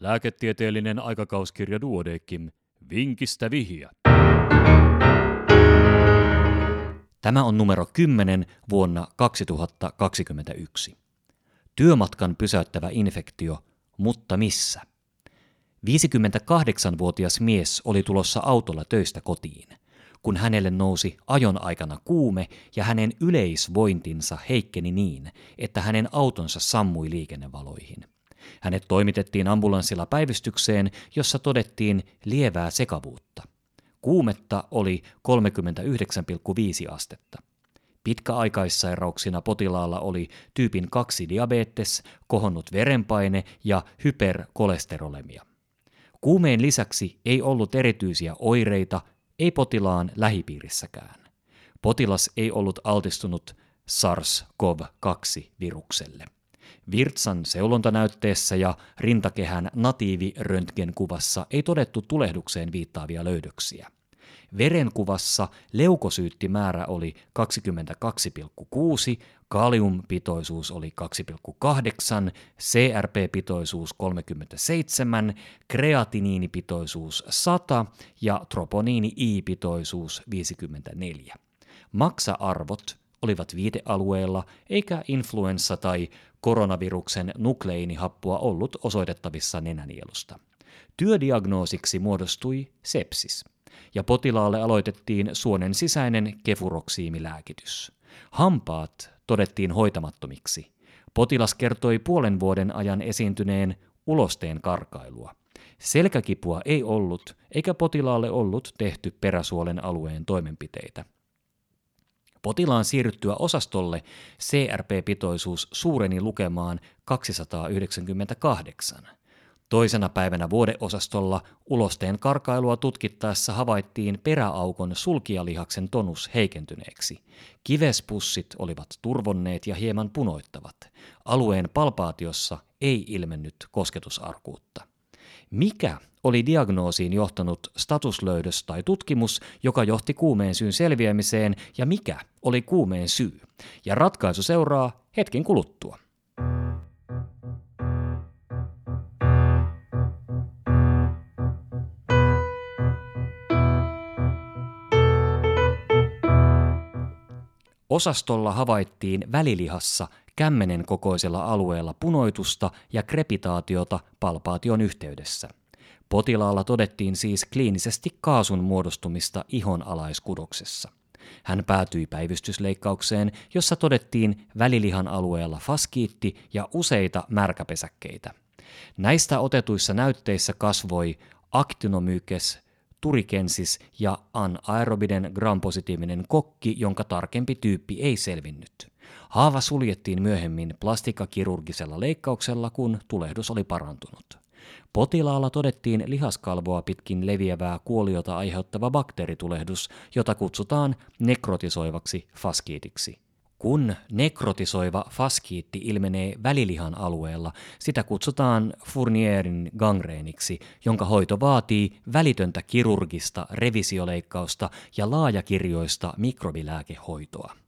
Lääketieteellinen aikakauskirja Duodekim. Vinkistä vihja. Tämä on numero 10 vuonna 2021. Työmatkan pysäyttävä infektio, mutta missä? 58-vuotias mies oli tulossa autolla töistä kotiin, kun hänelle nousi ajon aikana kuume ja hänen yleisvointinsa heikkeni niin, että hänen autonsa sammui liikennevaloihin. Hänet toimitettiin ambulanssilla päivystykseen, jossa todettiin lievää sekavuutta. Kuumetta oli 39,5 astetta. Pitkäaikaissairauksina potilaalla oli tyypin 2 diabetes, kohonnut verenpaine ja hyperkolesterolemia. Kuumeen lisäksi ei ollut erityisiä oireita, ei potilaan lähipiirissäkään. Potilas ei ollut altistunut SARS-CoV-2-virukselle. Virtsan seulontanäytteessä ja rintakehän natiiviröntgenkuvassa ei todettu tulehdukseen viittaavia löydöksiä. Verenkuvassa leukosyyttimäärä oli 22,6, kaliumpitoisuus oli 2,8, CRP-pitoisuus 37, kreatiniinipitoisuus 100 ja troponiini-I-pitoisuus 54. Maksa-arvot olivat viitealueella, eikä influenssa- tai koronaviruksen nukleiinihappua ollut osoitettavissa nenänielusta. Työdiagnoosiksi muodostui sepsis, ja potilaalle aloitettiin suonen sisäinen kefuroksiimilääkitys. Hampaat todettiin hoitamattomiksi. Potilas kertoi puolen vuoden ajan esiintyneen ulosteen karkailua. Selkäkipua ei ollut, eikä potilaalle ollut tehty peräsuolen alueen toimenpiteitä. Potilaan siirryttyä osastolle CRP-pitoisuus suureni lukemaan 298. Toisena päivänä vuodeosastolla ulosteen karkailua tutkittaessa havaittiin peräaukon sulkijalihaksen tonus heikentyneeksi. Kivespussit olivat turvonneet ja hieman punoittavat. Alueen palpaatiossa ei ilmennyt kosketusarkuutta. Mikä oli diagnoosiin johtanut statuslöydös tai tutkimus, joka johti kuumeen syyn selviämiseen, ja mikä oli kuumeen syy? Ja ratkaisu seuraa hetken kuluttua. Osastolla havaittiin välilihassa kämmenen kokoisella alueella punoitusta ja krepitaatiota palpaation yhteydessä. Potilaalla todettiin siis kliinisesti kaasun muodostumista ihon alaiskudoksessa. Hän päätyi päivystysleikkaukseen, jossa todettiin välilihan alueella faskiitti ja useita märkäpesäkkeitä. Näistä otetuissa näytteissä kasvoi actinomyces turikensis ja anaerobiden grampositiivinen kokki, jonka tarkempi tyyppi ei selvinnyt. Haava suljettiin myöhemmin plastikkakirurgisella leikkauksella, kun tulehdus oli parantunut. Potilaalla todettiin lihaskalvoa pitkin leviävää kuoliota aiheuttava bakteeritulehdus, jota kutsutaan nekrotisoivaksi faskiitiksi. Kun nekrotisoiva faskiitti ilmenee välilihan alueella, sitä kutsutaan Fournierin gangreeniksi, jonka hoito vaatii välitöntä kirurgista revisioleikkausta ja laajakirjoista mikrobilääkehoitoa.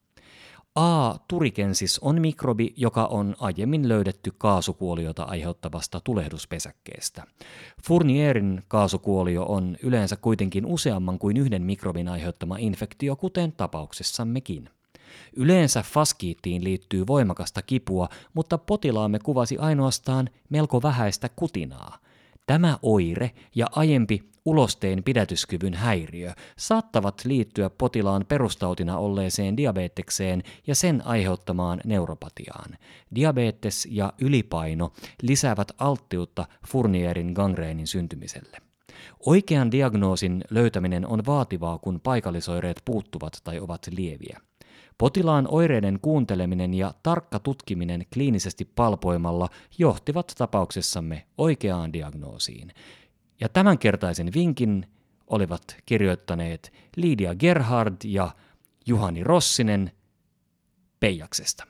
A. turikensis on mikrobi, joka on aiemmin löydetty kaasukuoliota aiheuttavasta tulehduspesäkkeestä. Fournierin kaasukuolio on yleensä kuitenkin useamman kuin yhden mikrobin aiheuttama infektio, kuten tapauksessammekin. Yleensä faskiittiin liittyy voimakasta kipua, mutta potilaamme kuvasi ainoastaan melko vähäistä kutinaa. Tämä oire ja aiempi ulosteen pidätyskyvyn häiriö saattavat liittyä potilaan perustautina olleeseen diabetekseen ja sen aiheuttamaan neuropatiaan. Diabetes ja ylipaino lisäävät alttiutta Fournierin gangreenin syntymiselle. Oikean diagnoosin löytäminen on vaativaa, kun paikallisoireet puuttuvat tai ovat lieviä. Potilaan oireiden kuunteleminen ja tarkka tutkiminen kliinisesti palpoimalla johtivat tapauksessamme oikeaan diagnoosiin. Ja tämänkertaisen vinkin olivat kirjoittaneet Lidia Gerhard ja Juhani Rossinen Peijaksesta.